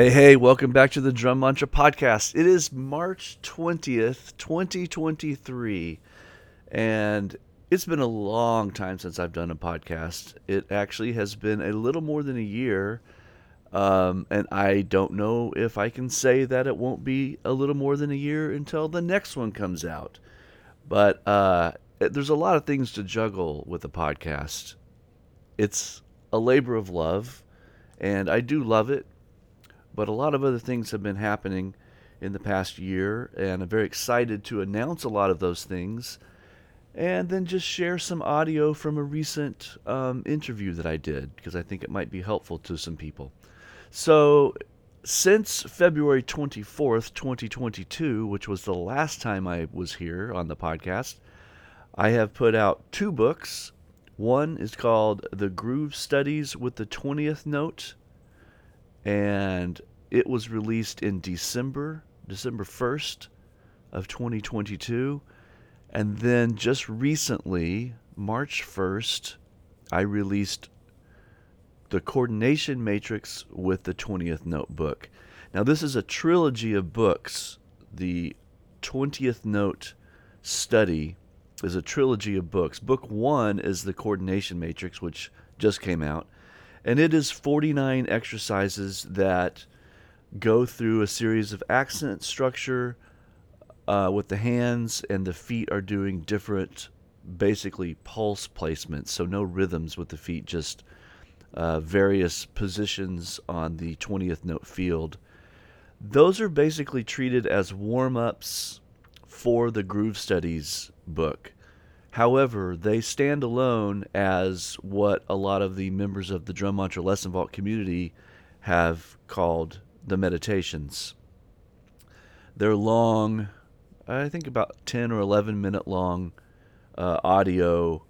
Hey, hey, welcome back to the Drum Mantra Podcast. It is March 20th, 2023, and it's been a long time since I've done a podcast. It actually has been a little more than a year, um, and I don't know if I can say that it won't be a little more than a year until the next one comes out. But uh, there's a lot of things to juggle with a podcast. It's a labor of love, and I do love it but a lot of other things have been happening in the past year, and I'm very excited to announce a lot of those things and then just share some audio from a recent um, interview that I did because I think it might be helpful to some people. So, since February 24th, 2022, which was the last time I was here on the podcast, I have put out two books. One is called The Groove Studies with the 20th Note, and it was released in December, December 1st of 2022. And then just recently, March 1st, I released the coordination matrix with the 20th notebook. Now, this is a trilogy of books. The 20th note study is a trilogy of books. Book one is the coordination matrix, which just came out and it is 49 exercises that go through a series of accent structure uh, with the hands and the feet are doing different basically pulse placements. So no rhythms with the feet just uh, various positions on the 20th note field. Those are basically treated as warm-ups for the groove studies book However, they stand alone as what a lot of the members of the Drum Mantra Lesson Vault community have called the meditations. They're long, I think about 10 or 11 minute long uh, audio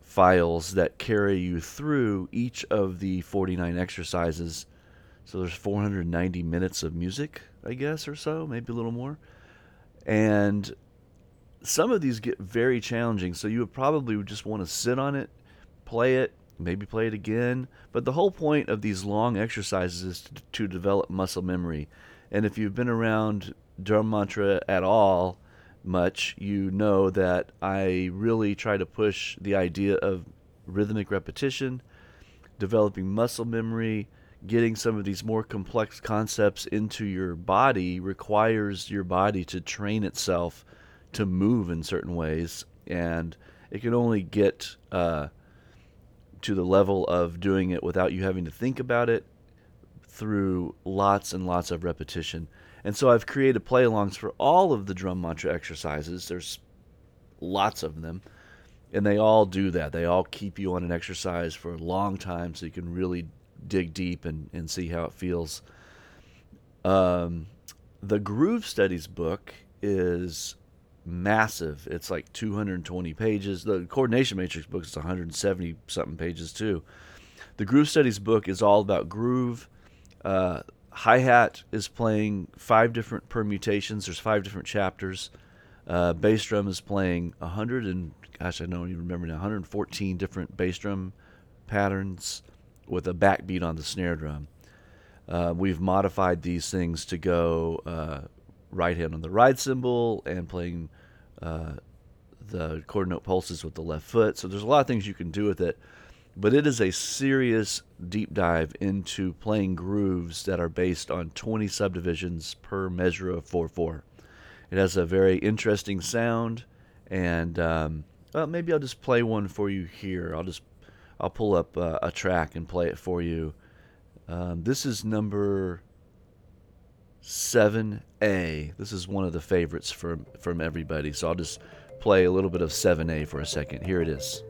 files that carry you through each of the 49 exercises. So there's 490 minutes of music, I guess, or so, maybe a little more. And some of these get very challenging, so you would probably just want to sit on it, play it, maybe play it again. But the whole point of these long exercises is to, to develop muscle memory. And if you've been around drum mantra at all much, you know that I really try to push the idea of rhythmic repetition, developing muscle memory, getting some of these more complex concepts into your body requires your body to train itself to move in certain ways, and it can only get uh, to the level of doing it without you having to think about it through lots and lots of repetition. And so I've created play alongs for all of the drum mantra exercises. There's lots of them. And they all do that. They all keep you on an exercise for a long time so you can really dig deep and, and see how it feels. Um, the Groove Studies book is massive. It's like 220 pages. The coordination matrix book is 170 something pages too. The groove studies book is all about groove. Uh, Hi hat is playing five different permutations. There's five different chapters. Uh, bass drum is playing 100 and gosh, I don't even remember now. 114 different bass drum patterns with a backbeat on the snare drum. Uh, we've modified these things to go uh, right hand on the ride cymbal and playing uh, the quarter note pulses with the left foot. So there's a lot of things you can do with it. But it is a serious deep dive into playing grooves that are based on 20 subdivisions per measure of 4 4. It has a very interesting sound, and um, well, maybe I'll just play one for you here. I'll just I'll pull up uh, a track and play it for you. Um, this is number 7A. This is one of the favorites from from everybody. So I'll just play a little bit of 7A for a second. Here it is.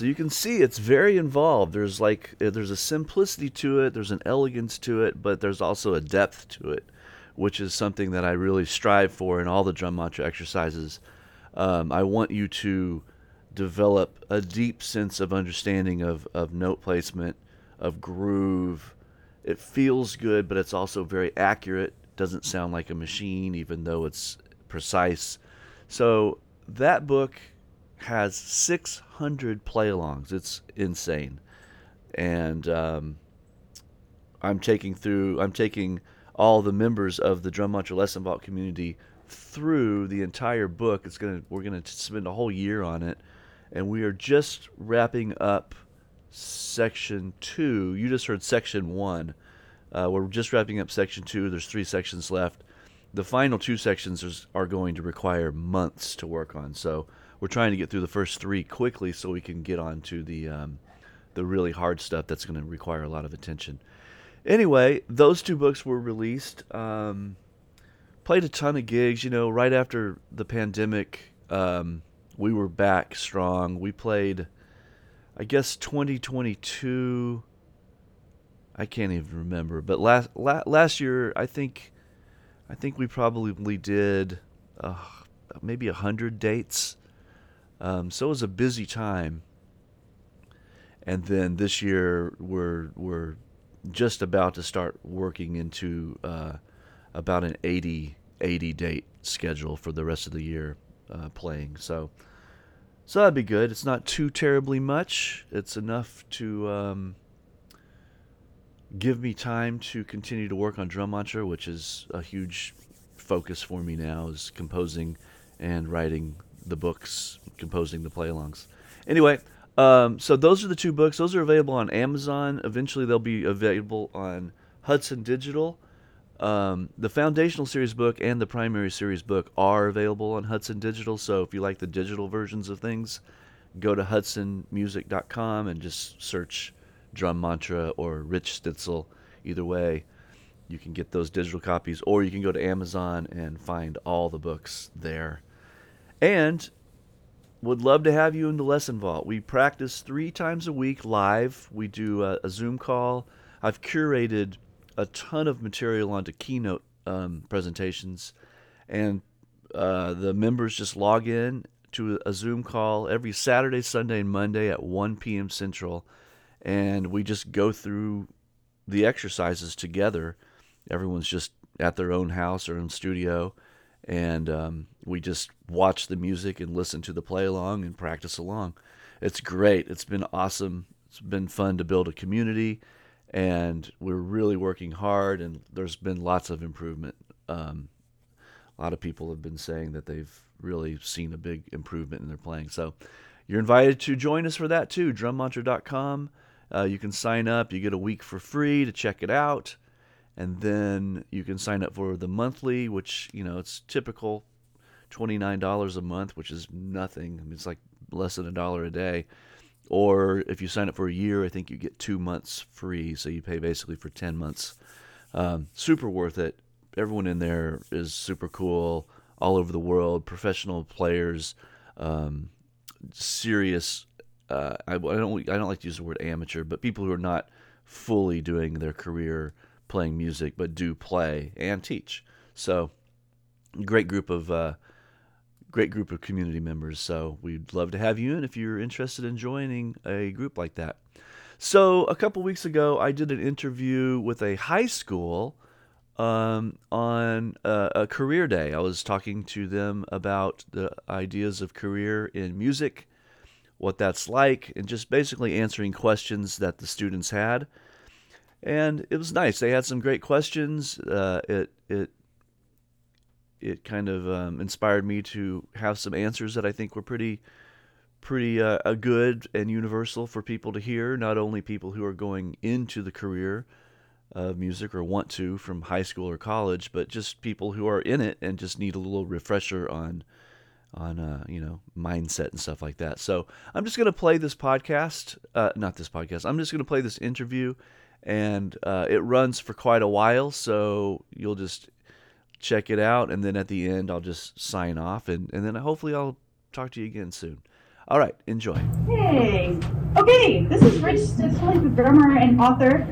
So you can see it's very involved. There's like uh, there's a simplicity to it, there's an elegance to it, but there's also a depth to it, which is something that I really strive for in all the drum mantra exercises. Um, I want you to develop a deep sense of understanding of, of note placement, of groove. It feels good, but it's also very accurate. Doesn't sound like a machine, even though it's precise. So that book has 600 play-alongs. It's insane, and um, I'm taking through. I'm taking all the members of the Drum Mantra Lesson Vault community through the entire book. It's gonna. We're gonna spend a whole year on it, and we are just wrapping up section two. You just heard section one. Uh, we're just wrapping up section two. There's three sections left. The final two sections are going to require months to work on. So we're trying to get through the first three quickly so we can get on to the um, the really hard stuff that's going to require a lot of attention. Anyway, those two books were released. Um, played a ton of gigs. You know, right after the pandemic, um, we were back strong. We played, I guess, 2022. I can't even remember, but last la- last year, I think, I think we probably did uh, maybe a hundred dates um, so it was a busy time. And then this year we're we're just about to start working into uh, about an 80 80 date schedule for the rest of the year uh, playing. So so that'd be good. It's not too terribly much. It's enough to um, give me time to continue to work on drum mantra, which is a huge focus for me now, is composing and writing the books composing the play-alongs. Anyway, um, so those are the two books. Those are available on Amazon. Eventually, they'll be available on Hudson Digital. Um, the foundational series book and the primary series book are available on Hudson Digital. So if you like the digital versions of things, go to hudsonmusic.com and just search Drum Mantra or Rich Stitzel. Either way, you can get those digital copies, or you can go to Amazon and find all the books there. And would love to have you in the lesson vault. We practice three times a week live. We do a, a Zoom call. I've curated a ton of material onto keynote um, presentations, and uh, the members just log in to a Zoom call every Saturday, Sunday, and Monday at 1 p.m. Central, and we just go through the exercises together. Everyone's just at their own house or in studio and um, we just watch the music and listen to the play along and practice along. It's great. It's been awesome. It's been fun to build a community, and we're really working hard. And there's been lots of improvement. Um, a lot of people have been saying that they've really seen a big improvement in their playing. So you're invited to join us for that too. Drummantra.com. Uh, you can sign up. You get a week for free to check it out and then you can sign up for the monthly, which you know it's typical twenty nine dollars a month, which is nothing. I mean, it's like less than a dollar a day. Or if you sign up for a year, I think you get two months free, so you pay basically for ten months. Um, super worth it. Everyone in there is super cool, all over the world, professional players, um, serious. Uh, I, I don't I don't like to use the word amateur, but people who are not fully doing their career playing music, but do play and teach. So, great group of uh, great group of community members. So we'd love to have you in if you're interested in joining a group like that. So a couple weeks ago, I did an interview with a high school um, on a, a, career day. I was talking to them about the ideas of career in music, what that's like, and just basically answering questions that the students had and it was nice. They had some great questions. Uh, it it it kind of um, inspired me to have some answers that I think were pretty pretty uh, good and universal for people to hear. Not only people who are going into the career of music or want to from high school or college, but just people who are in it and just need a little refresher on on uh, you know mindset and stuff like that. So I'm just gonna play this podcast, uh, not this podcast. I'm just gonna play this interview and uh, it runs for quite a while. So you'll just check it out, and then at the end, I'll just sign off, and, and then hopefully I'll talk to you again soon. All right, enjoy. Hey. Okay, this is Rich Stitzel, the drummer and author.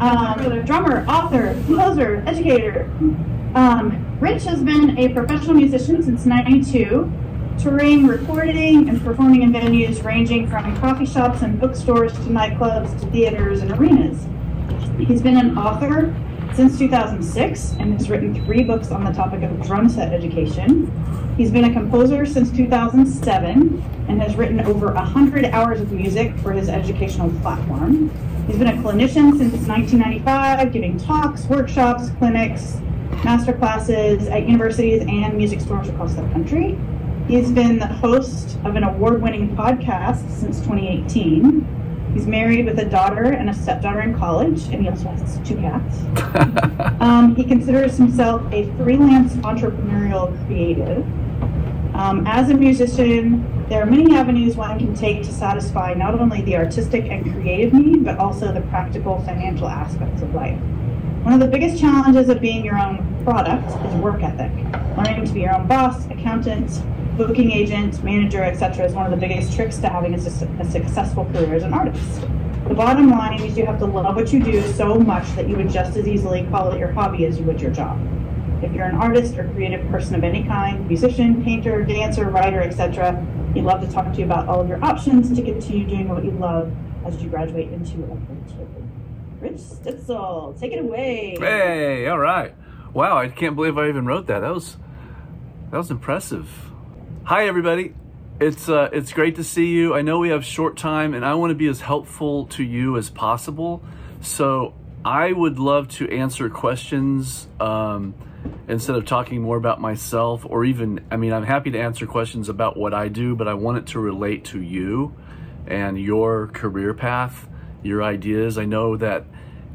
Um, drummer, author, composer, educator. Um, Rich has been a professional musician since 92, touring, recording, and performing in venues ranging from coffee shops and bookstores to nightclubs to theaters and arenas. He's been an author since 2006 and has written three books on the topic of drum set education. He's been a composer since 2007 and has written over 100 hours of music for his educational platform. He's been a clinician since 1995, giving talks, workshops, clinics, master classes at universities and music stores across the country. He's been the host of an award winning podcast since 2018. He's married with a daughter and a stepdaughter in college, and he also has two cats. um, he considers himself a freelance entrepreneurial creative. Um, as a musician, there are many avenues one can take to satisfy not only the artistic and creative need, but also the practical financial aspects of life. One of the biggest challenges of being your own product is work ethic. Learning to be your own boss, accountant, booking agent, manager, etc., is one of the biggest tricks to having a, a, successful career as an artist. The bottom line is you have to love what you do so much that you would just as easily call it your hobby as you would your job. If you're an artist or creative person of any kind, musician, painter, dancer, writer, etc., we'd love to talk to you about all of your options to continue doing what you love as you graduate into adulthood. Rich Stitzel, take it away. Hey, all right. Wow, I can't believe I even wrote that. That was that was impressive. Hi, everybody. It's uh, it's great to see you. I know we have short time, and I want to be as helpful to you as possible. So I would love to answer questions um, instead of talking more about myself, or even I mean, I'm happy to answer questions about what I do, but I want it to relate to you and your career path, your ideas. I know that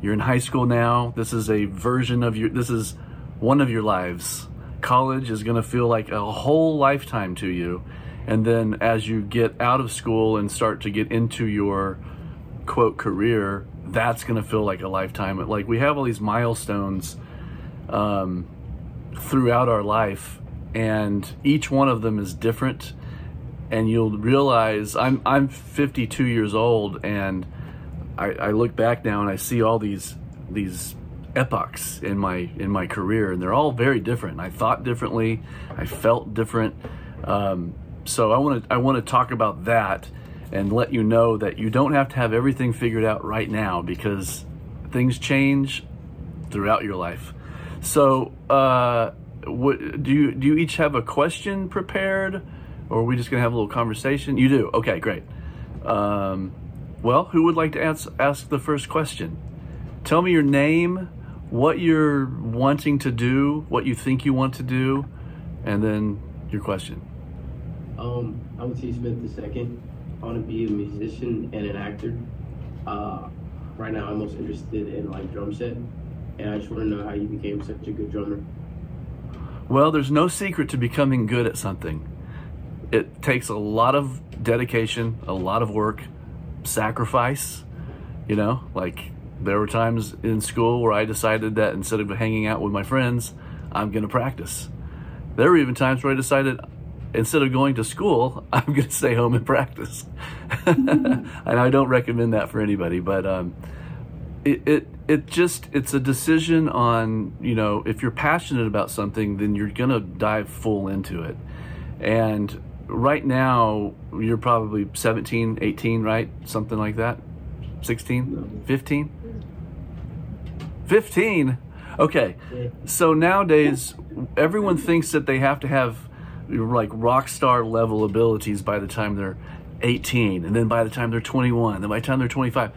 you're in high school now. This is a version of your. This is one of your lives college is going to feel like a whole lifetime to you. And then as you get out of school and start to get into your quote career, that's going to feel like a lifetime. Like we have all these milestones um, throughout our life, and each one of them is different. And you'll realize I'm I'm 52 years old, and I, I look back now and I see all these these epochs in my in my career, and they're all very different. I thought differently, I felt different. Um, so I want to I want to talk about that and let you know that you don't have to have everything figured out right now because things change throughout your life. So, uh, what, do you do you each have a question prepared, or are we just gonna have a little conversation? You do. Okay, great. Um, well, who would like to ask ask the first question? Tell me your name, what you're wanting to do, what you think you want to do, and then your question. Um, I'm T. Smith II. I want to be a musician and an actor. Uh, right now, I'm most interested in like drum set, and I just want to know how you became such a good drummer. Well, there's no secret to becoming good at something. It takes a lot of dedication, a lot of work, sacrifice. You know, like there were times in school where I decided that instead of hanging out with my friends, I'm going to practice. There were even times where I decided instead of going to school, I'm going to stay home and practice. and I don't recommend that for anybody, but um, it, it it just it's a decision on you know if you're passionate about something, then you're going to dive full into it. And right now, you're probably 17, 18, right? Something like that. 16, 15? 15? Okay. So nowadays, everyone thinks that they have to have like rock star level abilities by the time they're 18, and then by the time they're 21, then by the time they're 25.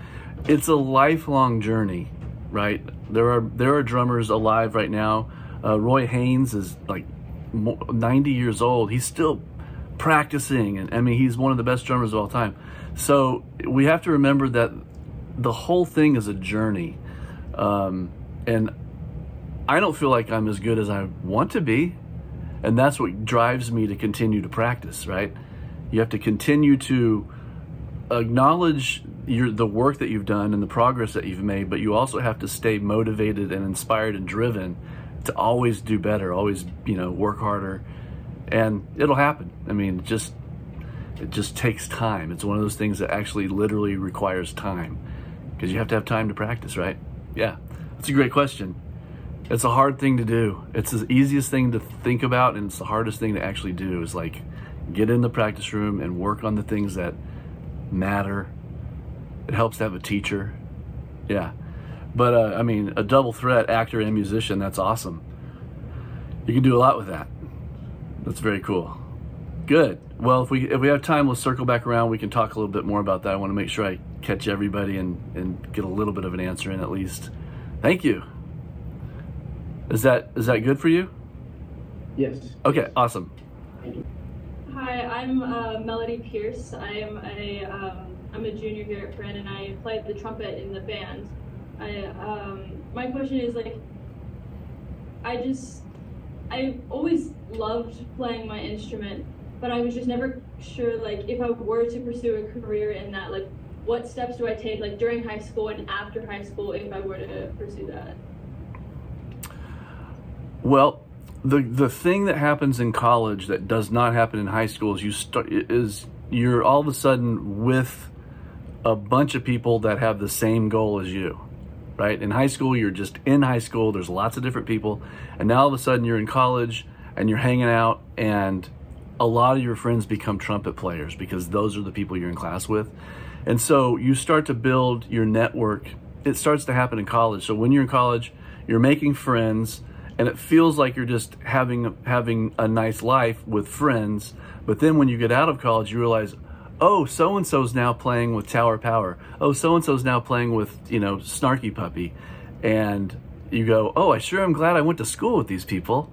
It's a lifelong journey, right? There are there are drummers alive right now. Uh, Roy Haynes is like 90 years old. He's still practicing, and I mean he's one of the best drummers of all time. So we have to remember that the whole thing is a journey. Um, and I don't feel like I'm as good as I want to be. And that's what drives me to continue to practice, right? You have to continue to acknowledge your, the work that you've done and the progress that you've made, but you also have to stay motivated and inspired and driven to always do better, always, you know, work harder. And it'll happen. I mean, just It just takes time. It's one of those things that actually literally requires time because you have to have time to practice, right? Yeah, that's a great question. It's a hard thing to do. It's the easiest thing to think about, and it's the hardest thing to actually do. Is like get in the practice room and work on the things that matter. It helps to have a teacher. Yeah. But uh, I mean, a double threat, actor and musician, that's awesome. You can do a lot with that. That's very cool. Good. Well, if we if we have time, let's circle back around. We can talk a little bit more about that. I want to make sure I catch everybody and and get a little bit of an answer in at least. Thank you. Is that is that good for you? Yes. Okay, awesome. Hi, I'm uh, Melody Pierce. I'm a um, I'm a junior here at Penn, and I play the trumpet in the band. I um, my question is like, I just I always loved playing my instrument, but I was just never sure like if I were to pursue a career in that, like what steps do I take like during high school and after high school if I were to pursue that. Well, the the thing that happens in college that does not happen in high school is you start is you're all of a sudden with a bunch of people that have the same goal as you. Right? In high school, you're just in high school, there's lots of different people, and now all of a sudden you're in college and you're hanging out and a lot of your friends become trumpet players because those are the people you're in class with. And so you start to build your network. It starts to happen in college. So when you're in college, you're making friends and it feels like you're just having having a nice life with friends. But then when you get out of college, you realize, oh, so and so's now playing with Tower Power. Oh, so and so's now playing with you know Snarky Puppy, and you go, oh, I sure am glad I went to school with these people.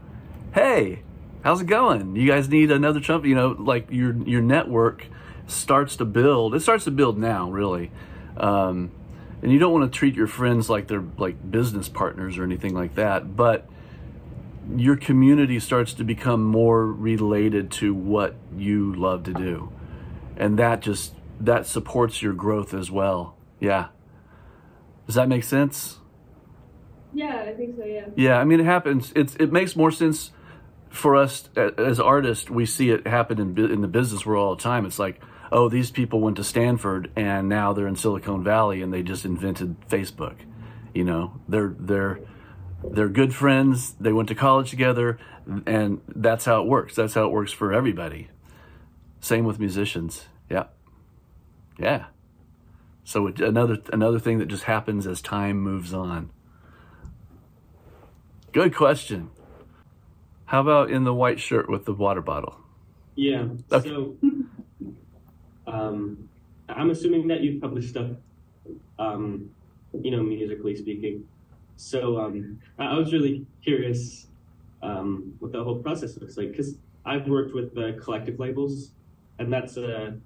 Hey, how's it going? You guys need another trumpet? You know, like your your network starts to build. It starts to build now, really. Um, and you don't want to treat your friends like they're like business partners or anything like that, but your community starts to become more related to what you love to do. And that just that supports your growth as well. Yeah. Does that make sense? Yeah, I think so. Yeah. Yeah, I mean it happens. It's it makes more sense for us as artists. We see it happen in in the business world all the time. It's like, oh, these people went to Stanford and now they're in Silicon Valley and they just invented Facebook. You know, they're they're they're good friends. They went to college together, and that's how it works. That's how it works for everybody. Same with musicians. Yeah, yeah. So it, another another thing that just happens as time moves on. Good question. How about in the white shirt with the water bottle? Yeah. Okay. So, um, I'm assuming that you've published stuff, um, you know, musically speaking. So um, I was really curious um, what the whole process looks like because I've worked with the collective labels, and that's a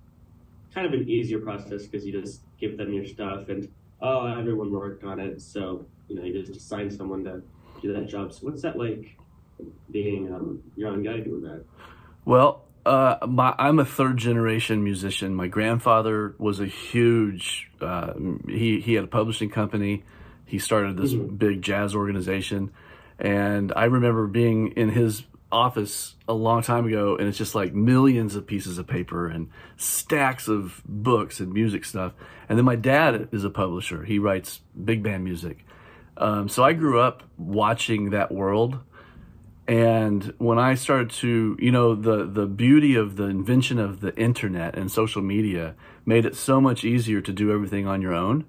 kind of an easier process because you just give them your stuff and oh, everyone worked on it, so you know you just assign someone to do that job. So what's that like being um, your own guy doing that? Well, uh, my, I'm a third generation musician. My grandfather was a huge. Uh, he he had a publishing company. He started this Mhm. big jazz organization, and I remember being in his office a long time ago, and it's just like millions of pieces of paper and stacks of books and music stuff. And then my dad is a publisher. He writes big band music. Um, so I grew up watching that world. And when I started to, you know, the the beauty of the invention of the internet and social media made it so much easier to do everything on your own.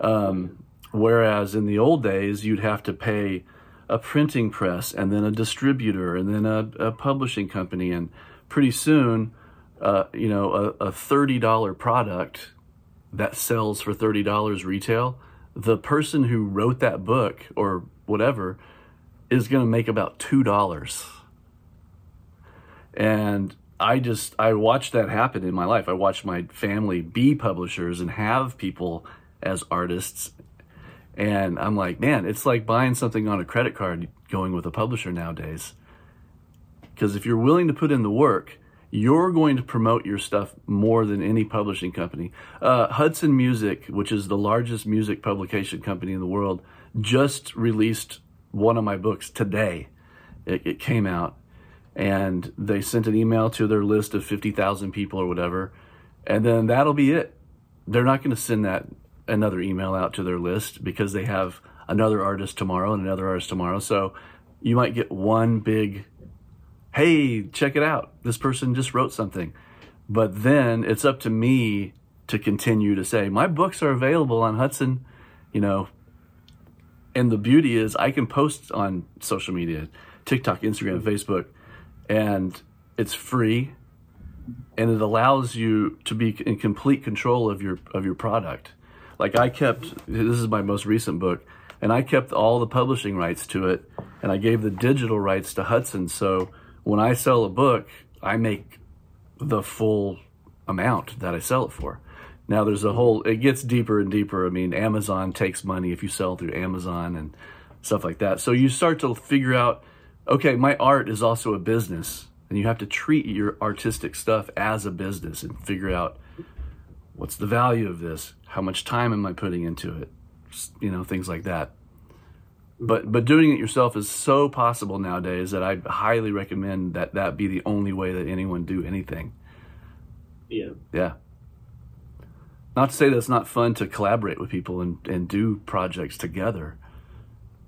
Um, whereas in the old days, you'd have to pay a printing press and then a distributor and then a, a publishing company, and pretty soon, uh, you know, a, a thirty dollar product that sells for thirty dollars retail, the person who wrote that book or whatever is going to make about two dollars. And I just I watched that happen in my life. I watched my family be publishers and have people as artists. And I'm like, man, it's like buying something on a credit card going with a publisher nowadays. Because if you're willing to put in the work, you're going to promote your stuff more than any publishing company. Uh, Hudson Music, which is the largest music publication company in the world, just released one of my books today. It, it came out, and they sent an email to their list of 50,000 people or whatever, and then that'll be it. They're not going to send that another email out to their list because they have another artist tomorrow and another artist tomorrow. So you might get one big, hey, check it out. This person just wrote something. But then it's up to me to continue to say, my books are available on Hudson, you know. And the beauty is, I can post on social media TikTok, Instagram, Facebook, and it's free and it allows you to be in complete control of your of your product. Like I kept this is my most recent book and I kept all the publishing rights to it and I gave the digital rights to Hudson so when I sell a book, I make the full amount that I sell it for. Now there's a whole it gets deeper and deeper. I mean, Amazon takes money if you sell through Amazon and stuff like that. So you start to figure out okay, my art is also a business and you have to treat your artistic stuff as a business and figure out what's the value of this? How much time am I putting into it? You know, things like that. But but doing it yourself is so possible nowadays that I highly recommend that that be the only way that anyone do anything. Yeah. Yeah. Not to say that it's not fun to collaborate with people and, and do projects together.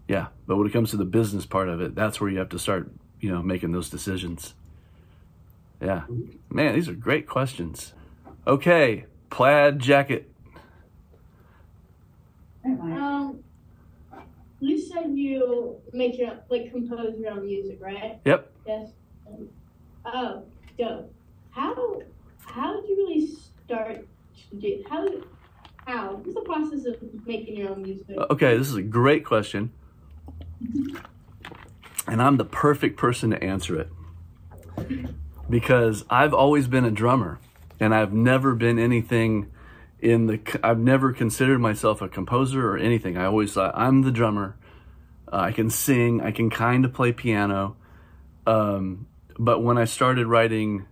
Yeah. But when it comes to the business part of it, that's where you have to start, you know, making those decisions. Yeah. Man, these are great questions. Okay. Plaid jacket. Um, you said you make your like compose your own music, right? Yep. Yes. Um, oh, dope. How how did you really start how how what's the process of making your own music? Okay, this is a great question. And I'm the perfect person to answer it. Because I've always been a drummer and I've never been anything in the I've never considered myself a composer or anything. I always thought I'm the drummer. Uh, I can sing, I can kind of play piano. Um, but when I started writing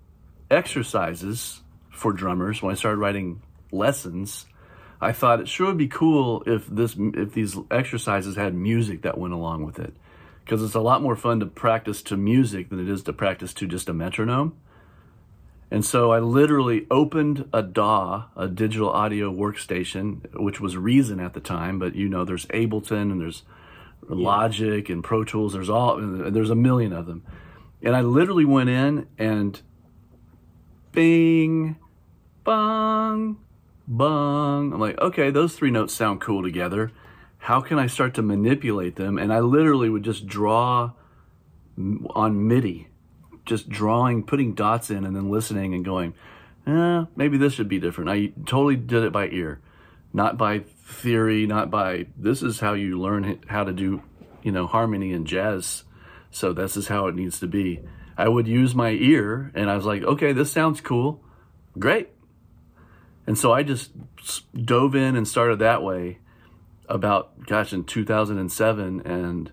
exercises for drummers, when I started writing lessons, I thought it sure would be cool if this if these exercises had music that went along with it, because it's a lot more fun to practice to music than it is to practice to just a metronome. And so I literally opened a DAW, a digital audio workstation, which was Reason at the time, but you know there's Ableton and there's Logic and Pro Tools. There's all there's a million of them, and I literally went in and bing, bong, bong. I'm like, okay, those three notes sound cool together. How can I start to manipulate them? And I literally would just draw on MIDI, just drawing, putting dots in, and then listening and going, eh, maybe this should be different. I totally did it by ear, not by theory, not by this is how you learn how to do, you know, harmony and jazz. So this is how it needs to be. I would use my ear, and I was like, okay, this sounds cool, great. And so I just dove in and started that way about gosh in 2007 and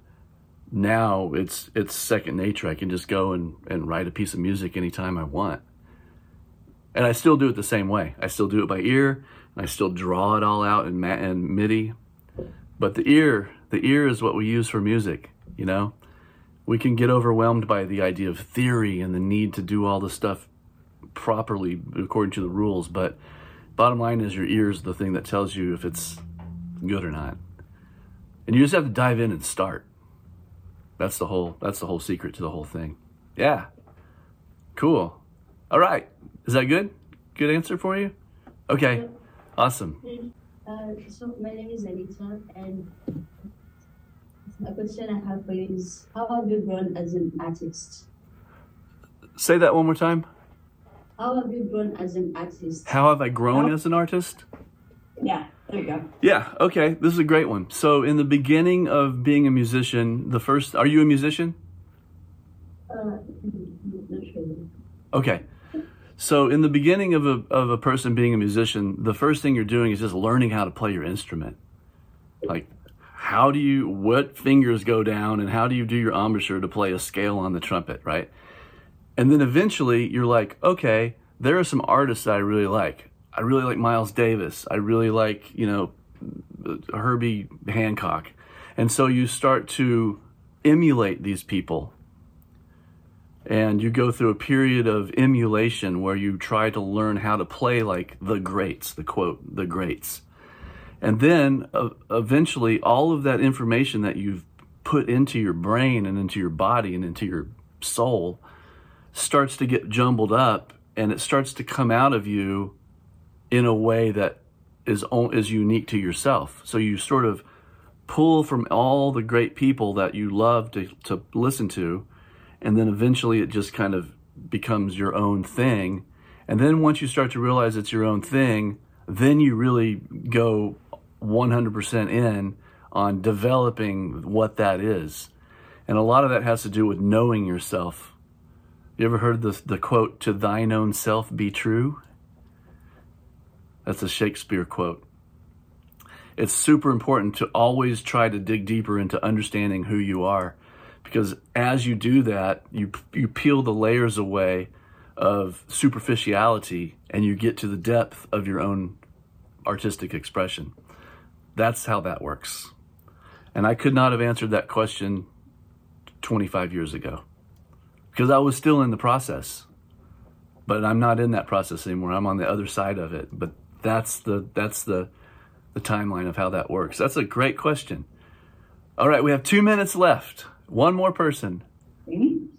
now it's it's second nature. I can just go and, and write a piece of music anytime I want. And I still do it the same way. I still do it by ear and I still draw it all out in, in MIDI. But the ear, the ear is what we use for music, you know? We can get overwhelmed by the idea of theory and the need to do all the stuff properly according to the rules, but bottom line is your ear is the thing that tells you if it's good or not. And you just have to dive in and start. That's the whole that's the whole secret to the whole thing. Yeah. Cool. All right. Is that good? Good answer for you? Okay. Awesome. Uh, so my name is Anita, and a question I have for you is: How have you grown as an artist? Say that one more time. How have you grown as an artist? How have I grown as an artist? Yeah, there you go. Yeah, okay. This is a great one. So, in the beginning of being a musician, the first, are you a musician? Uh. Okay. So, in the beginning of a, of a person being a musician, the first thing you're doing is just learning how to play your instrument. Like, how do you, what fingers go down, and how do you do your embouchure to play a scale on the trumpet, right? And then eventually you're like, okay, there are some artists that I really like. I really like Miles Davis. I really like, you know, Herbie Hancock. And so you start to emulate these people and you go through a period of emulation where you try to learn how to play like the greats, the quote, the greats. And then uh, eventually, all of that information that you've put into your brain and into your body and into your soul starts to get jumbled up and it starts to come out of you in a way that is is unique to yourself. So you sort of pull from all the great people that you love to, to listen to, and then eventually it just kind of becomes your own thing. And then once you start to realize it's your own thing, then you really go 100% in on developing what that is. And a lot of that has to do with knowing yourself. You ever heard the, the quote, to thine own self be true? That's a Shakespeare quote. It's super important to always try to dig deeper into understanding who you are because as you do that, you you peel the layers away of superficiality and you get to the depth of your own artistic expression. That's how that works. And I could not have answered that question 25 years ago because I was still in the process. But I'm not in that process anymore. I'm on the other side of it. But that's the that's the the timeline of how that works. That's a great question. All right, we have 2 minutes left. One more person. Amy,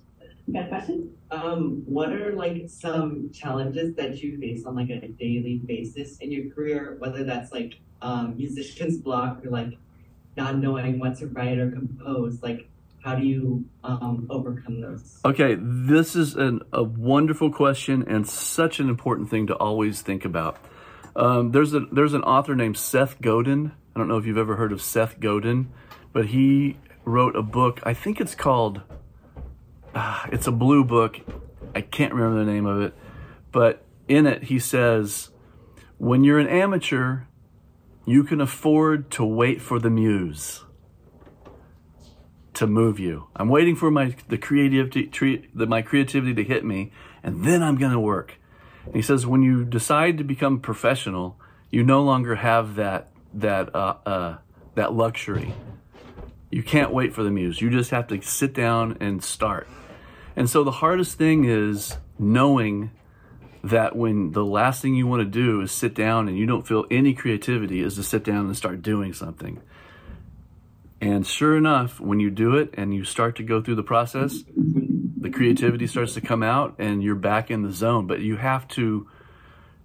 you got a question? Um, what are like some challenges that you face on like a daily basis in your career, whether that's like um, musician's block or like not knowing what to write or compose? Like, how do you um, overcome those? Okay, this is an, a wonderful question and such an important thing to always think about. Um, there's a there's an author named Seth Godin. I don't know if you've ever heard of Seth Godin, but he wrote a book. I think it's called. Uh, it's a blue book. I can't remember the name of it, but in it he says, "When you're an amateur, you can afford to wait for the muse." To move you. I'm waiting for my the creativity tre- the, my creativity to hit me and then I'm going to work. And he says when you decide to become professional, you no longer have that that uh, uh, that luxury. You can't wait for the muse. You just have to sit down and start. And so the hardest thing is knowing that when the last thing you want to do is sit down and you don't feel any creativity is to sit down and start doing something. And sure enough, when you do it and you start to go through the process, the creativity starts to come out and you're back in the zone. But you have to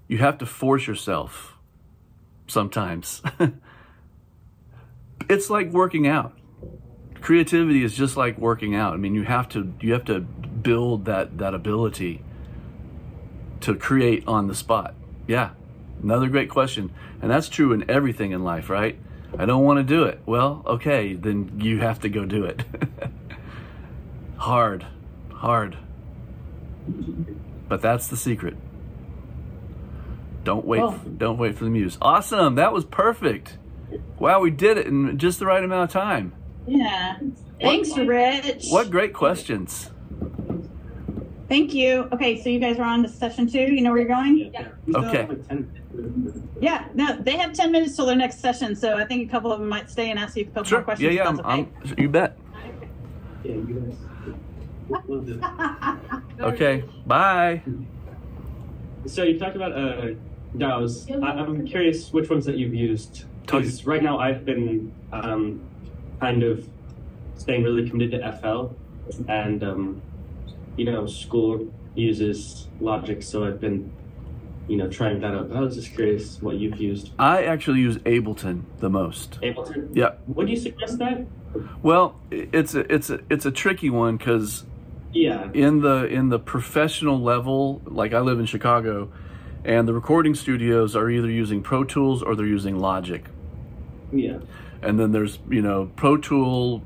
you have to force yourself sometimes. it's like working out. Creativity is just like working out. I mean, you have to you have to build that that ability to create on the spot. Yeah. Another great question. And that's true in everything in life, right? I don't want to do it. Well, okay, then you have to go do it. hard. Hard. But that's the secret. Don't wait. Well- don't wait for the muse. Awesome. That was perfect. Wow, we did it in just the right amount of time. Yeah. Thanks, Rich. What great questions. Thank you. Okay, so you guys are on to session two. You know where you're going? Yeah. We still have, Okay. Like, 10 minutes. Yeah. No, they have 10 minutes till their next session, so I think a couple of them might stay and ask you a couple more Sure. questions. Yeah, yeah. I'm, that's I'm, you bet. Yeah, you guys. We'll- we'll do. Okay. Bye. So you talked about uh, DAWs. I- I'm curious which ones that you've used. Because right now I've been um, kind of staying really committed to FL, and um, you know, school uses Logic, so I've been, you know, trying that out. But I was just curious what you've used. I actually use Ableton the most. Ableton. Yeah. Would you suggest that? Well, it's a it's a it's a tricky one because Yeah. in the in the professional level, like I live in Chicago, and the recording studios are either using Pro Tools or they're using Logic. Yeah. And then there's, you know, Pro Tool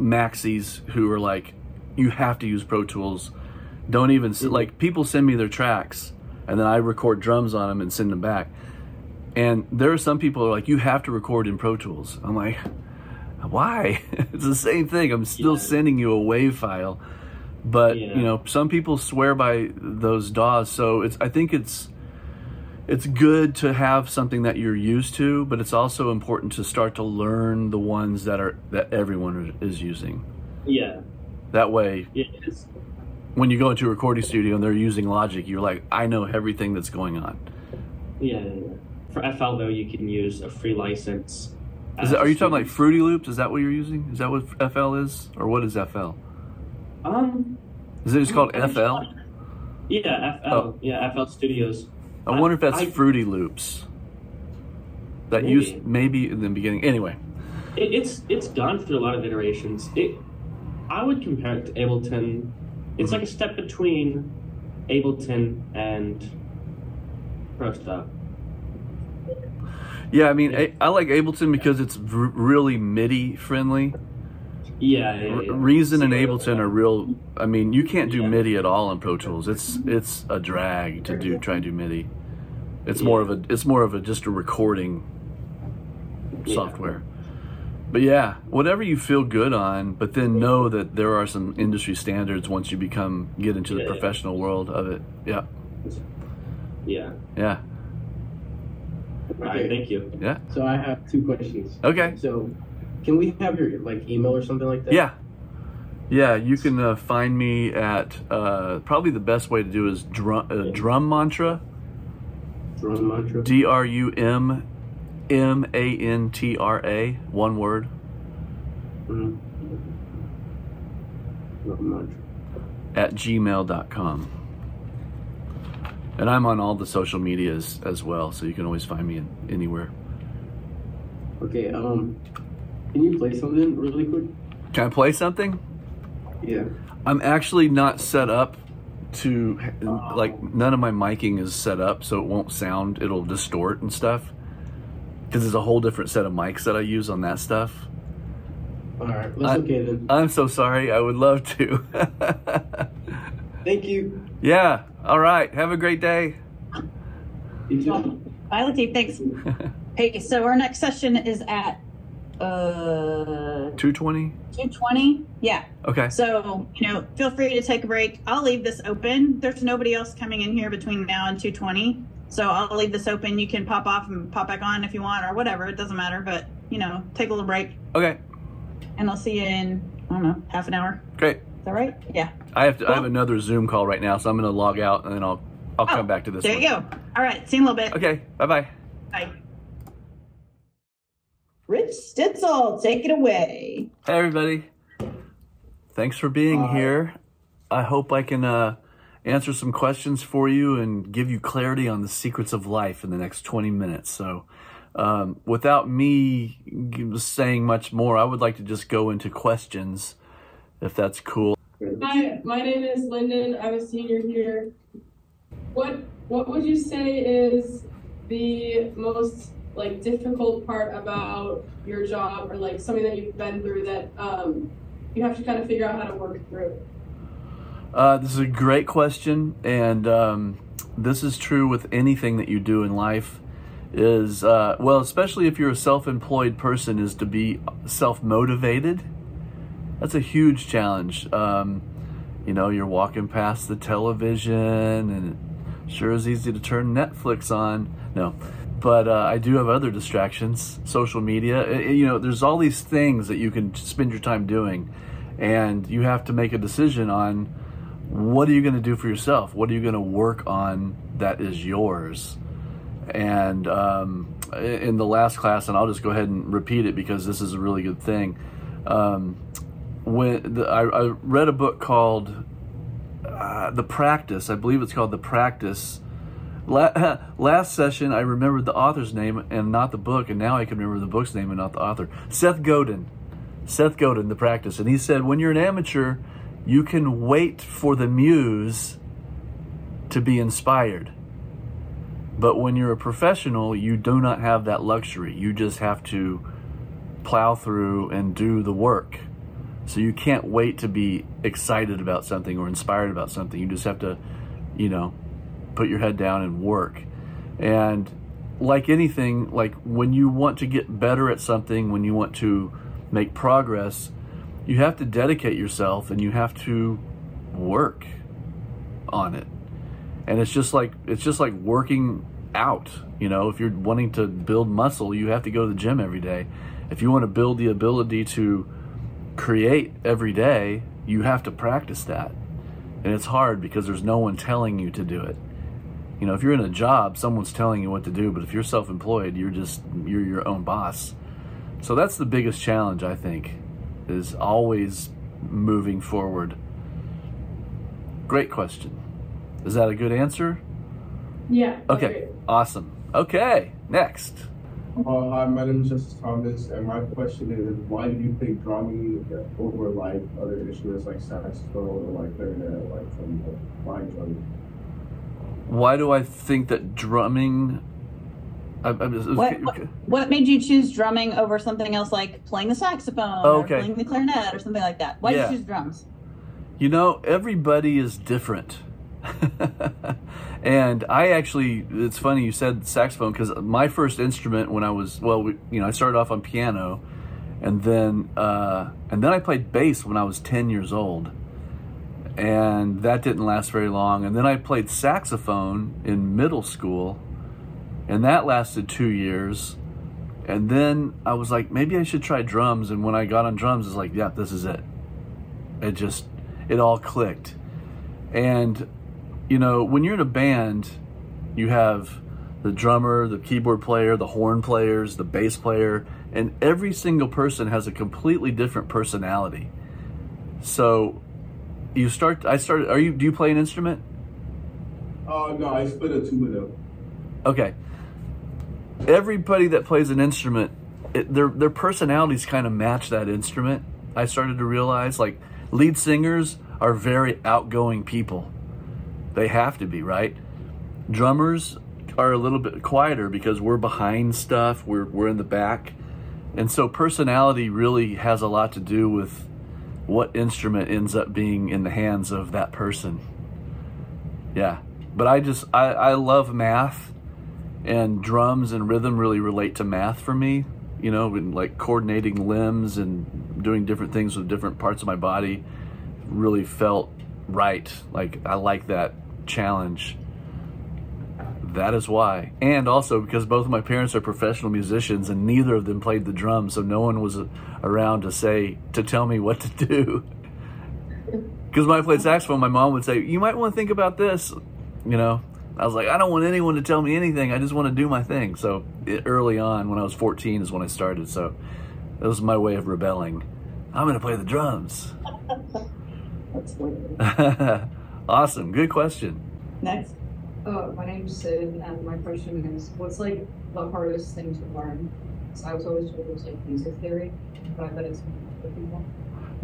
maxis who are like, you have to use Pro Tools. Don't even, s mm-hmm. like, people send me their tracks and then I record drums on them and send them back. And there are some people who are like, you have to record in Pro Tools. I'm like, why? it's the same thing. I'm still Yeah. sending you a WAV file. But, Yeah. you know, some people swear by those DAWs. So it's, I think it's, it's good to have something that you're used to, but it's also important to start to learn the ones that are that everyone is using. Yeah. That way, Yeah. It's, when you go into a recording studio and they're using Logic, you're like, I know everything that's going on. Yeah. For FL though, you can use a free license. Is are you talking like. Fruity Loops? Is that what you're using? Is that what FL is, or what is FL? Um, Is it just called FL? yeah, FL. Oh. Yeah, FL Studios. I wonder if that's I- Fruity Loops. That Maybe. used maybe in the beginning. Anyway, It, it's it's gone through a lot of iterations. It, I would compare it to Ableton. It's mm-hmm. like a step between Ableton and Pro Tools. yeah, I mean, I, I like Ableton because it's r- really MIDI friendly. Yeah, yeah, yeah. Reason and Ableton are real. I mean, you can't do Yeah. MIDI at all in Pro Tools. It's it's a drag to do try and do MIDI. It's more of a it's more of a just a recording Yeah. software. But yeah, whatever you feel good on, but then know that there are some industry standards once you become get into the Yeah. professional world of it. Yeah, Yeah. yeah, All right. Thank you. yeah. So I have two questions. Okay. So, can we have your like email or something like that? Yeah. Yeah, you can uh, find me at uh, probably the best way to do is drum, uh, drum mantra, Drum mantra. D R U M M A N T R A, one word, Mhm. Drum mantra. at gmail.com. And I'm on all the social medias as well, so you can always find me in, anywhere. Okay. Um, can you play something really quick? Can I play something? Yeah. I'm actually not set up to like none of my miking is set up so it won't sound it'll distort and stuff because there's a whole different set of mics that I use on that stuff. All right. That's I- okay then. I'm so sorry. I would love to. Thank you. yeah. All right. Have a great day. You too. Bye, Latif. Thanks. Hey, so our next session is at uh 220. 220. Yeah. Okay. So, you know, feel free to take a break. I'll leave this open. There's nobody else coming in here between now and 220. So I'll leave this open. You can pop off and pop back on if you want or whatever. It doesn't matter. But, you know, take a little break Okay. and I'll see you in, I don't know, half an hour. Great. Is that right? Yeah. I have to. I have another Zoom call right now, so I'm going to log out and then I'll I'll Oh, come back to this. There one. you go. All right. See you in a little bit. Okay. Bye bye. Bye. Rich Stitzel, take it away. Hey everybody. Thanks for being here. I hope I can uh, answer some questions for you and give you clarity on the secrets of life in the next 20 minutes. So, um, without me saying much more, I would like to just go into questions, if that's cool. Hi, my name is Lyndon. I'm a senior here. What what would you say is the most like difficult part about your job or like something that you've been through that um, you have to kind of figure out how to work through? Uh, this is a great question, and um, this is true with anything that you do in life. Is uh, well, especially if you're a self-employed person, is to be self-motivated. That's a huge challenge. Um, you know, you're walking past the television, and it sure is easy to turn Netflix on. No, but uh, I do have other distractions, social media. Uh, you know, there's all these things that you can spend your time doing, and you have to make a decision on what are you going to do for yourself? What are you going to work on that is yours? And um, in the last class, and I'll just go ahead and repeat it because this is a really good thing. Um, when the, I, I read a book called uh, The Practice, I believe it's called The Practice. La- last session, I remembered the author's name and not the book, and now I can remember the book's name and not the author. Seth Godin. Seth Godin, The Practice. And he said, when you're an amateur, you can wait for the muse to be inspired. But when you're a professional, you do not have that luxury. You just have to plow through and do the work. So you can't wait to be excited about something or inspired about something. You just have to, you know, put your head down and work. And like anything, like when you want to get better at something, when you want to make progress, you have to dedicate yourself and you have to work on it. And it's just like it's just like working out, you know, if you're wanting to build muscle, you have to go to the gym every day. If you want to build the ability to create every day, you have to practice that. And it's hard because there's no one telling you to do it. You know, if you're in a job, someone's telling you what to do, but if you're self-employed, you're just you're your own boss. So that's the biggest challenge I think is always moving forward. Great question. Is that a good answer? Yeah. Okay. Awesome. Okay. Next. Uh, hi, my name is Justice Thomas, and my question is, why do you pick drumming over like other instruments like saxophone or like clarinet, like from the line drumming? Why do I think that drumming? I, I'm just, What, what, what made you choose drumming over something else like playing the saxophone or Okay. playing the clarinet or something like that? Why Yeah. did you choose drums? You know, everybody is different. and I actually, it's funny you said saxophone because my first instrument when I was, well, we, you know, I started off on piano and then, uh, and then I played bass when I was 10 years old. And that didn't last very long. And then I played saxophone in middle school and that lasted two years. And then I was like, maybe I should try drums. And when I got on drums, it's like, yeah, this is it. It just, it all clicked. And, you know, when you're in a band, you have the drummer, the keyboard player, the horn players, the bass player, and every single person has a completely different personality. So you start, I started, are you, do you play an instrument? Uh, no, I split a of them. Okay. Everybody that plays an instrument, it, their their personalities kind of match that instrument. I started to realize like lead singers are very outgoing people. They have to be, right? Drummers are a little bit quieter because we're behind stuff, we're we're in the back. And so personality really has a lot to do with what instrument ends up being in the hands of that person. Yeah. But I just I, I love math and drums and rhythm really relate to math for me you know and like coordinating limbs and doing different things with different parts of my body really felt right. Like i like that challenge. That is why. And also because both of my parents are professional musicians and neither of them played the drums so no one was around to say to tell me what to do. Because when i played saxophone my mom would say you might want to think about this you know I was like, I don't want anyone to tell me anything. I just want to do my thing. So it, early on, when I was 14, is when I started. So that was my way of rebelling. I'm going to play the drums. That's weird. awesome. Good question. Next. Uh, my name's Sid, and my question is, what's like the hardest thing to learn? So I was always told it was like music theory, but I bet it's for people.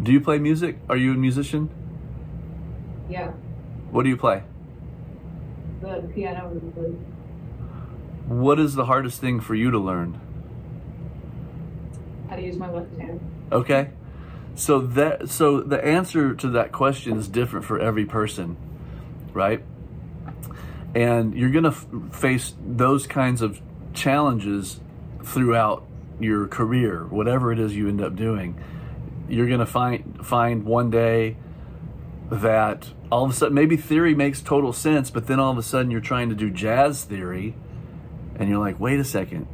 Do you play music? Are you a musician? Yeah, What do you play? The piano and the flute. What is the hardest thing for you to learn? How to use my left hand. Okay. So that so the answer to that question is different for every person, right? And you're going to f- face those kinds of challenges throughout your career, whatever it is you end up doing. You're going to find find one day that all of a sudden maybe theory makes total sense, but then all of a sudden you're trying to do jazz theory and you're like, "Wait a second.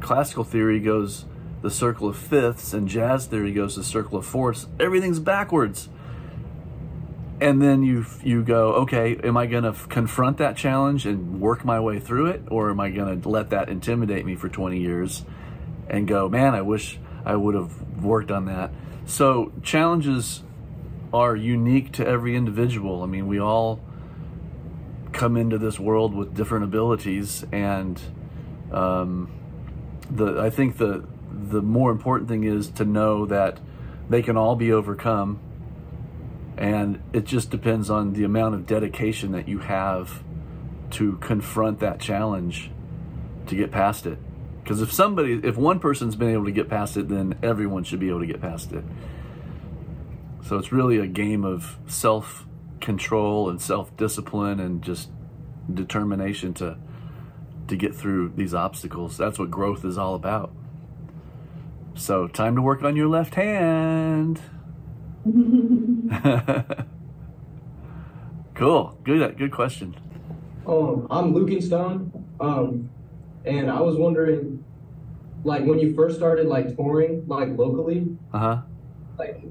Classical theory goes the circle of fifths and jazz theory goes the circle of fourths. Everything's backwards. And then you you go okay am i going to confront that challenge and work my way through it? Or am i going to let that intimidate me for 20 years and go man i wish i would have worked on that. So challenges are unique to every individual. I mean we all come into this world with different abilities and um, the I think the the more important thing is to know that they can all be overcome. And it just depends on the amount of dedication that you have to confront that challenge to get past it. Because if somebody if one person's been able to get past it then everyone should be able to get past it so it's really a game of self control and self discipline and just determination to to get through these obstacles. That's what growth is all about. So, time to work on your left hand. cool. Good good question. Um, I'm Luke Stone. Um, and I was wondering, like, when you first started like touring, like locally, Uh-huh. like,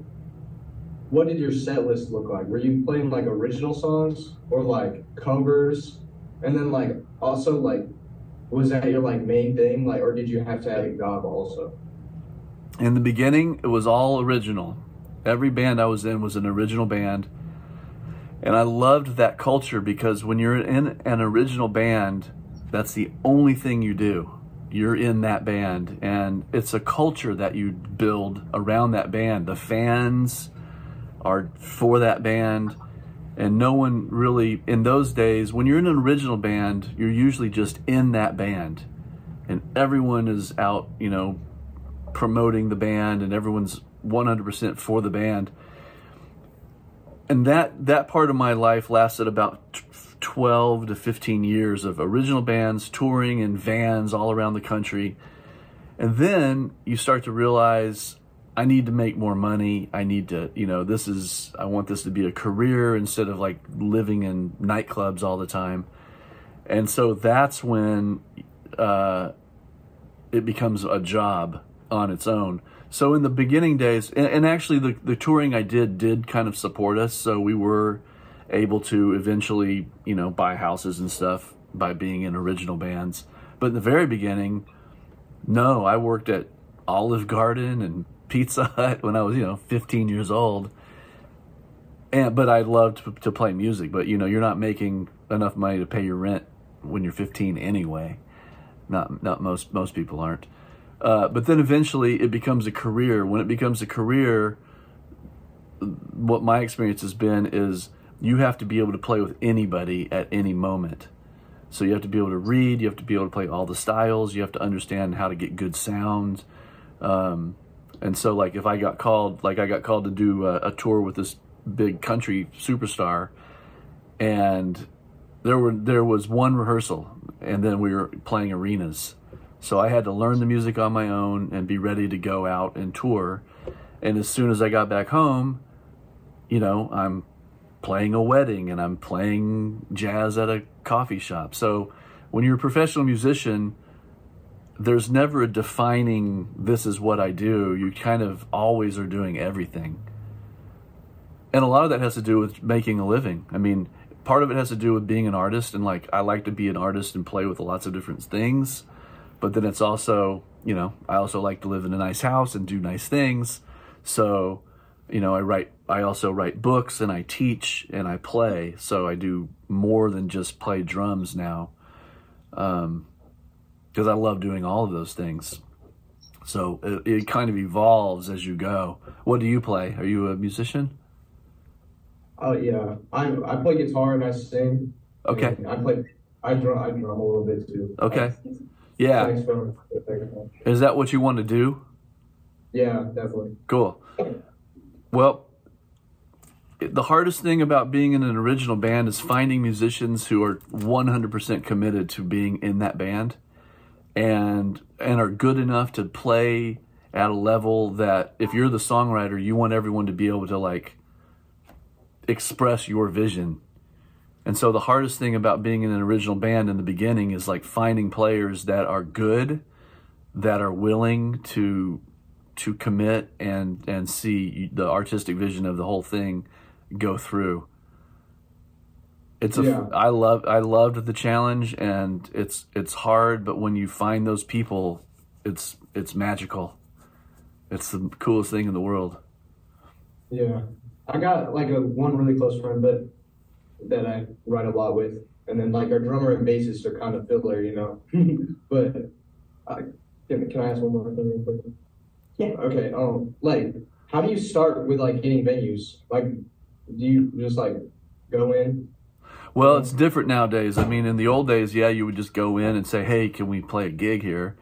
what did your set list look like? Were you playing like original songs or like covers? And then like also like was that your like main thing? Like or did you have to have a job also? In the beginning, it was all original. Every band I was in was an original band. And I loved that culture because when you're in an original band, that's the only thing you do. You're in that band, and it's a culture that you build around that band. The fans are for that band, and no one really, in those days, when you're in an original band, you're usually just in that band, and everyone is out, you know, promoting the band, and everyone's 100% for the band. And that that part of my life lasted about 12 to 15 years of original bands touring in vans all around the country. And then you start to realize i need to make more money i need to you know this is i want this to be a career instead of like living in nightclubs all the time and so that's when uh, it becomes a job on its own so in the beginning days, and, and, actually the, the touring I did did kind of support us. So we were able to eventually, you know, buy houses and stuff by being in original bands. But in the very beginning, no, I worked at Olive Garden and Pizza Hut when I was, you know, 15 years old. And but I loved to, play music. But you know, you're not making enough money to pay your rent when you're 15 anyway. Not not most most people aren't. Uh, but then eventually it becomes a career. When it becomes a career, what my experience has been is you have to be able to play with anybody at any moment. So you have to be able to read, you have to be able to play all the styles, you have to understand how to get good sound. Um, and so, like, if I got called, like, I got called to do a, a tour with this big country superstar, and there were there was one rehearsal, and then we were playing arenas so I had to learn the music on my own and be ready to go out and tour. And as soon as I got back home, you know, I'm playing a wedding and I'm playing jazz at a coffee shop. So when you're a professional musician, there's never a defining this is what I do. You kind of always are doing everything. And a lot of that has to do with making a living. I mean, part of it has to do with being an artist and like I like to be an artist and play with lots of different things but then it's also you know i also like to live in a nice house and do nice things so you know i write i also write books and i teach and i play so i do more than just play drums now um because i love doing all of those things. So it, it kind of evolves as you go. What do you play? Are you a musician? Oh yeah. I i play guitar and i sing. Okay. I play i drum i drum a little bit too. Okay. Yeah. Is that what you want to do? Yeah, definitely. Cool. Well, the hardest thing about being in an original band is finding musicians who are 100% committed to being in that band and and are good enough to play at a level that if you're the songwriter, you want everyone to be able to like express your vision and so the hardest thing about being in an original band in the beginning is like finding players that are good, that are willing to to commit and and see the artistic vision of the whole thing go through. It's a yeah. I love I loved the challenge and it's it's hard, but when you find those people, it's it's magical. It's the coolest thing in the world. Yeah. I got like a one really close friend, but that I write a lot with. And then like our drummer and bassist are kind of fiddler, you know. but uh, can, can I ask one more thing real quick? Yeah. Okay. Um, like, how do you start with like getting venues? Like, do you just like go in? Well, it's different nowadays. I mean, in the old days, yeah, you would just go in and say, "Hey, can we play a gig here?"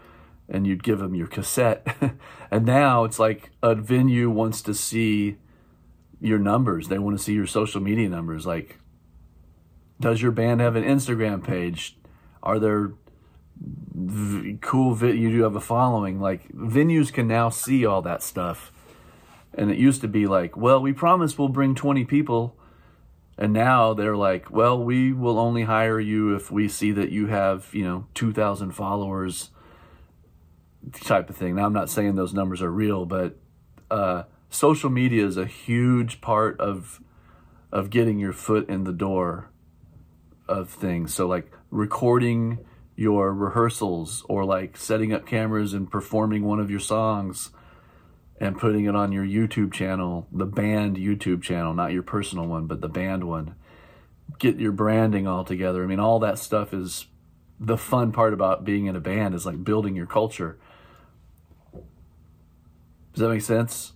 And you'd give them your cassette. and now it's like a venue wants to see your numbers. They want to see your social media numbers. Like, does your band have an Instagram page? Are there v- cool you do have a following? Like venues can now see all that stuff. And it used to be like, well, we promise we'll bring 20 people. And now they're like, well, we will only hire you if we see that you have, you know, 2,000 followers type of thing. Now, I'm not saying those numbers are real, but uh, social media is a huge part of of getting your foot in the door of things. So like recording your rehearsals or like setting up cameras and performing one of your songs and putting it on your YouTube channel, the band YouTube channel, not your personal one, but the band one. Get your branding all together. I mean, all that stuff is the fun part about being in a band is like building your culture. Does that make sense?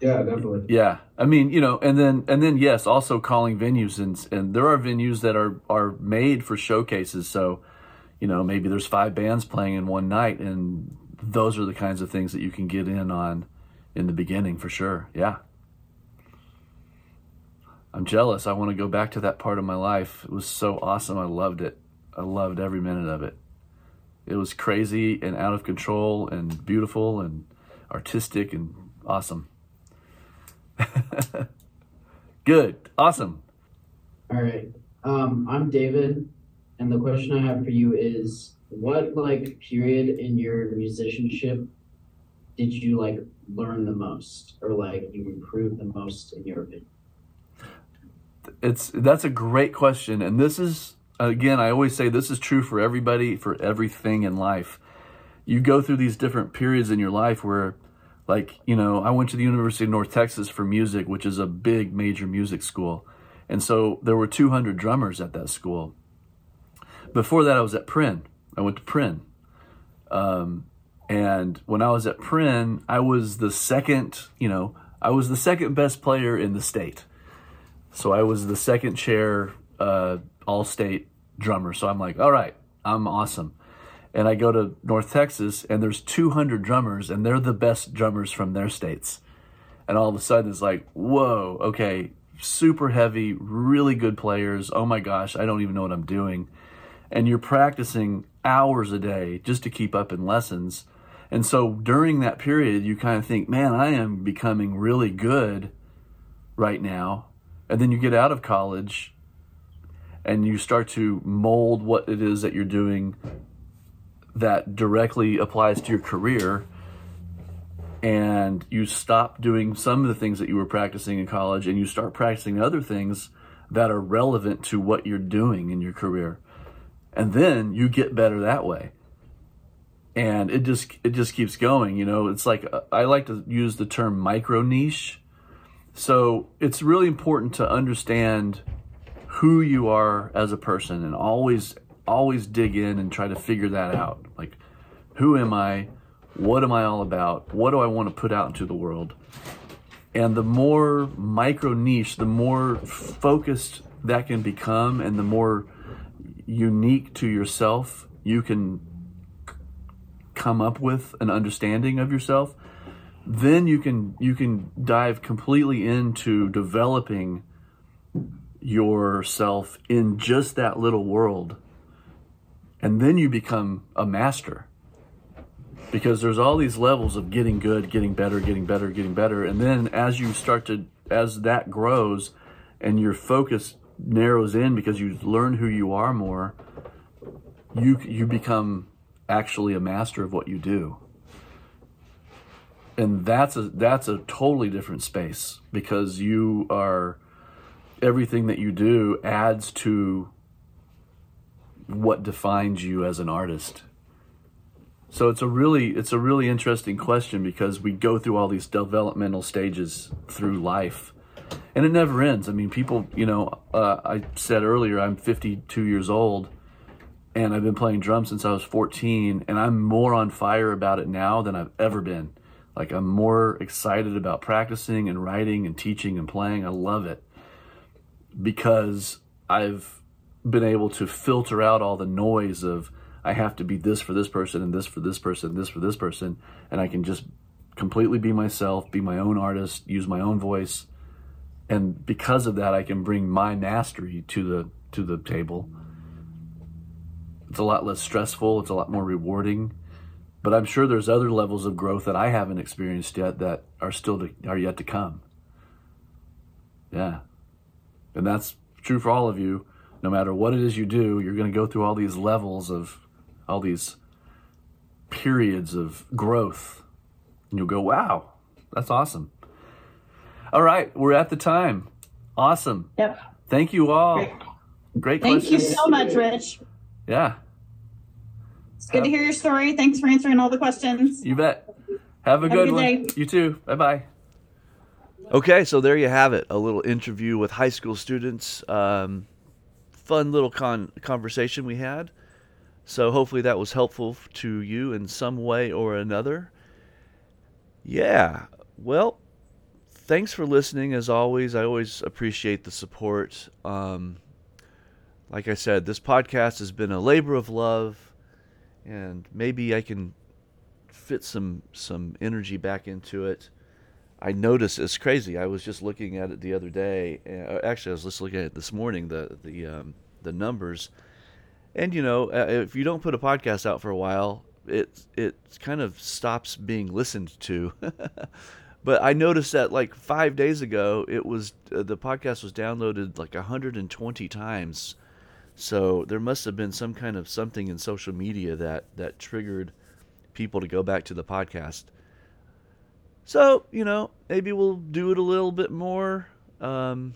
Yeah, definitely. Yeah, I mean, you know, and then and then yes, also calling venues and and there are venues that are are made for showcases. So, you know, maybe there's five bands playing in one night, and those are the kinds of things that you can get in on in the beginning for sure. Yeah. I'm jealous. I want to go back to that part of my life. It was so awesome. I loved it. I loved every minute of it. It was crazy and out of control and beautiful and artistic and awesome. Good. Awesome. All right. Um, I'm David, and the question I have for you is what like period in your musicianship did you like learn the most or like you improve the most in your opinion? It's that's a great question and this is again I always say this is true for everybody for everything in life. You go through these different periods in your life where like, you know, I went to the University of North Texas for music, which is a big major music school. And so there were 200 drummers at that school. Before that, I was at Prynne. I went to Prynne. Um, and when I was at Prynne, I was the second, you know, I was the second best player in the state. So I was the second chair uh, all state drummer. So I'm like, all right, I'm awesome and I go to North Texas and there's 200 drummers and they're the best drummers from their states. And all of a sudden it's like, whoa, okay, super heavy, really good players. Oh my gosh, I don't even know what I'm doing. And you're practicing hours a day just to keep up in lessons. And so during that period, you kind of think, man, I am becoming really good right now. And then you get out of college and you start to mold what it is that you're doing that directly applies to your career and you stop doing some of the things that you were practicing in college and you start practicing other things that are relevant to what you're doing in your career and then you get better that way and it just it just keeps going you know it's like uh, i like to use the term micro niche so it's really important to understand who you are as a person and always always dig in and try to figure that out. Like, who am I? What am I all about? What do I want to put out into the world? And the more micro niche, the more focused that can become, and the more unique to yourself you can come up with an understanding of yourself then you can you can dive completely into developing yourself in just that little world and then you become a master. Because there's all these levels of getting good, getting better, getting better, getting better. And then as you start to, as that grows and your focus narrows in because you learn who you are more, you, you become actually a master of what you do. And that's a, that's a totally different space because you are, everything that you do adds to what defines you as an artist? So it's a really it's a really interesting question because we go through all these developmental stages through life, and it never ends. I mean, people, you know, uh, I said earlier I'm 52 years old, and I've been playing drums since I was 14, and I'm more on fire about it now than I've ever been. Like I'm more excited about practicing and writing and teaching and playing. I love it because I've been able to filter out all the noise of I have to be this for this person and this for this person, and this for this person, and I can just completely be myself, be my own artist, use my own voice, and because of that, I can bring my mastery to the to the table. It's a lot less stressful. It's a lot more rewarding. But I'm sure there's other levels of growth that I haven't experienced yet that are still to, are yet to come. Yeah, and that's true for all of you no matter what it is you do, you're going to go through all these levels of all these periods of growth. And you'll go, wow, that's awesome. All right, we're at the time. Awesome. Yep. Thank you all. Great. Great Thank you so much, Rich. Yeah, It's good to hear your story. Thanks for answering all the questions. you bet. Have a Have a good, good one. day. You too. Bye bye. Okay, so there you have it. A little interview with high school students. Um, fun little con- conversation we had. So hopefully that was helpful to you in some way or another. Yeah. Well, thanks for listening as always. I always appreciate the support. Um, like I said, this podcast has been a labor of love, and maybe I can fit some some energy back into it. I noticed it's crazy. I was just looking at it the other day. Uh, actually, I was just looking at it this morning. The the um, the numbers, and you know, uh, if you don't put a podcast out for a while, it it kind of stops being listened to. but I noticed that like five days ago, it was uh, the podcast was downloaded like 120 times. So there must have been some kind of something in social media that that triggered people to go back to the podcast. So, you know, maybe we'll do it a little bit more. Um,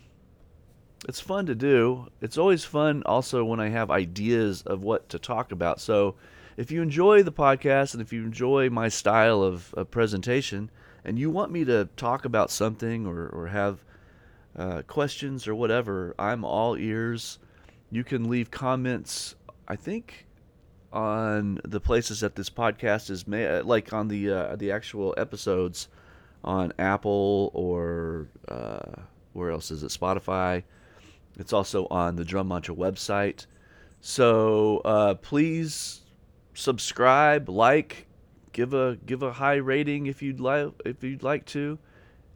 it's fun to do. It's always fun also when I have ideas of what to talk about. So, if you enjoy the podcast and if you enjoy my style of, of presentation and you want me to talk about something or, or have uh, questions or whatever, I'm all ears. You can leave comments, I think, on the places that this podcast is made, like on the uh, the actual episodes on Apple or uh, where else is it? Spotify. It's also on the Drum Mantra website. So uh, please subscribe, like, give a give a high rating if you'd like if you'd like to,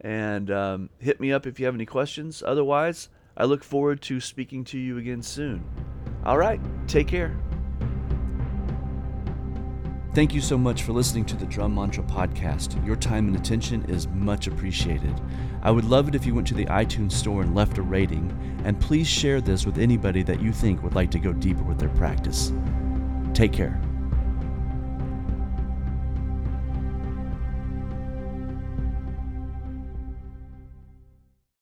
and um, hit me up if you have any questions. Otherwise, I look forward to speaking to you again soon. All right, take care. Thank you so much for listening to the Drum Mantra podcast. Your time and attention is much appreciated. I would love it if you went to the iTunes store and left a rating, and please share this with anybody that you think would like to go deeper with their practice. Take care.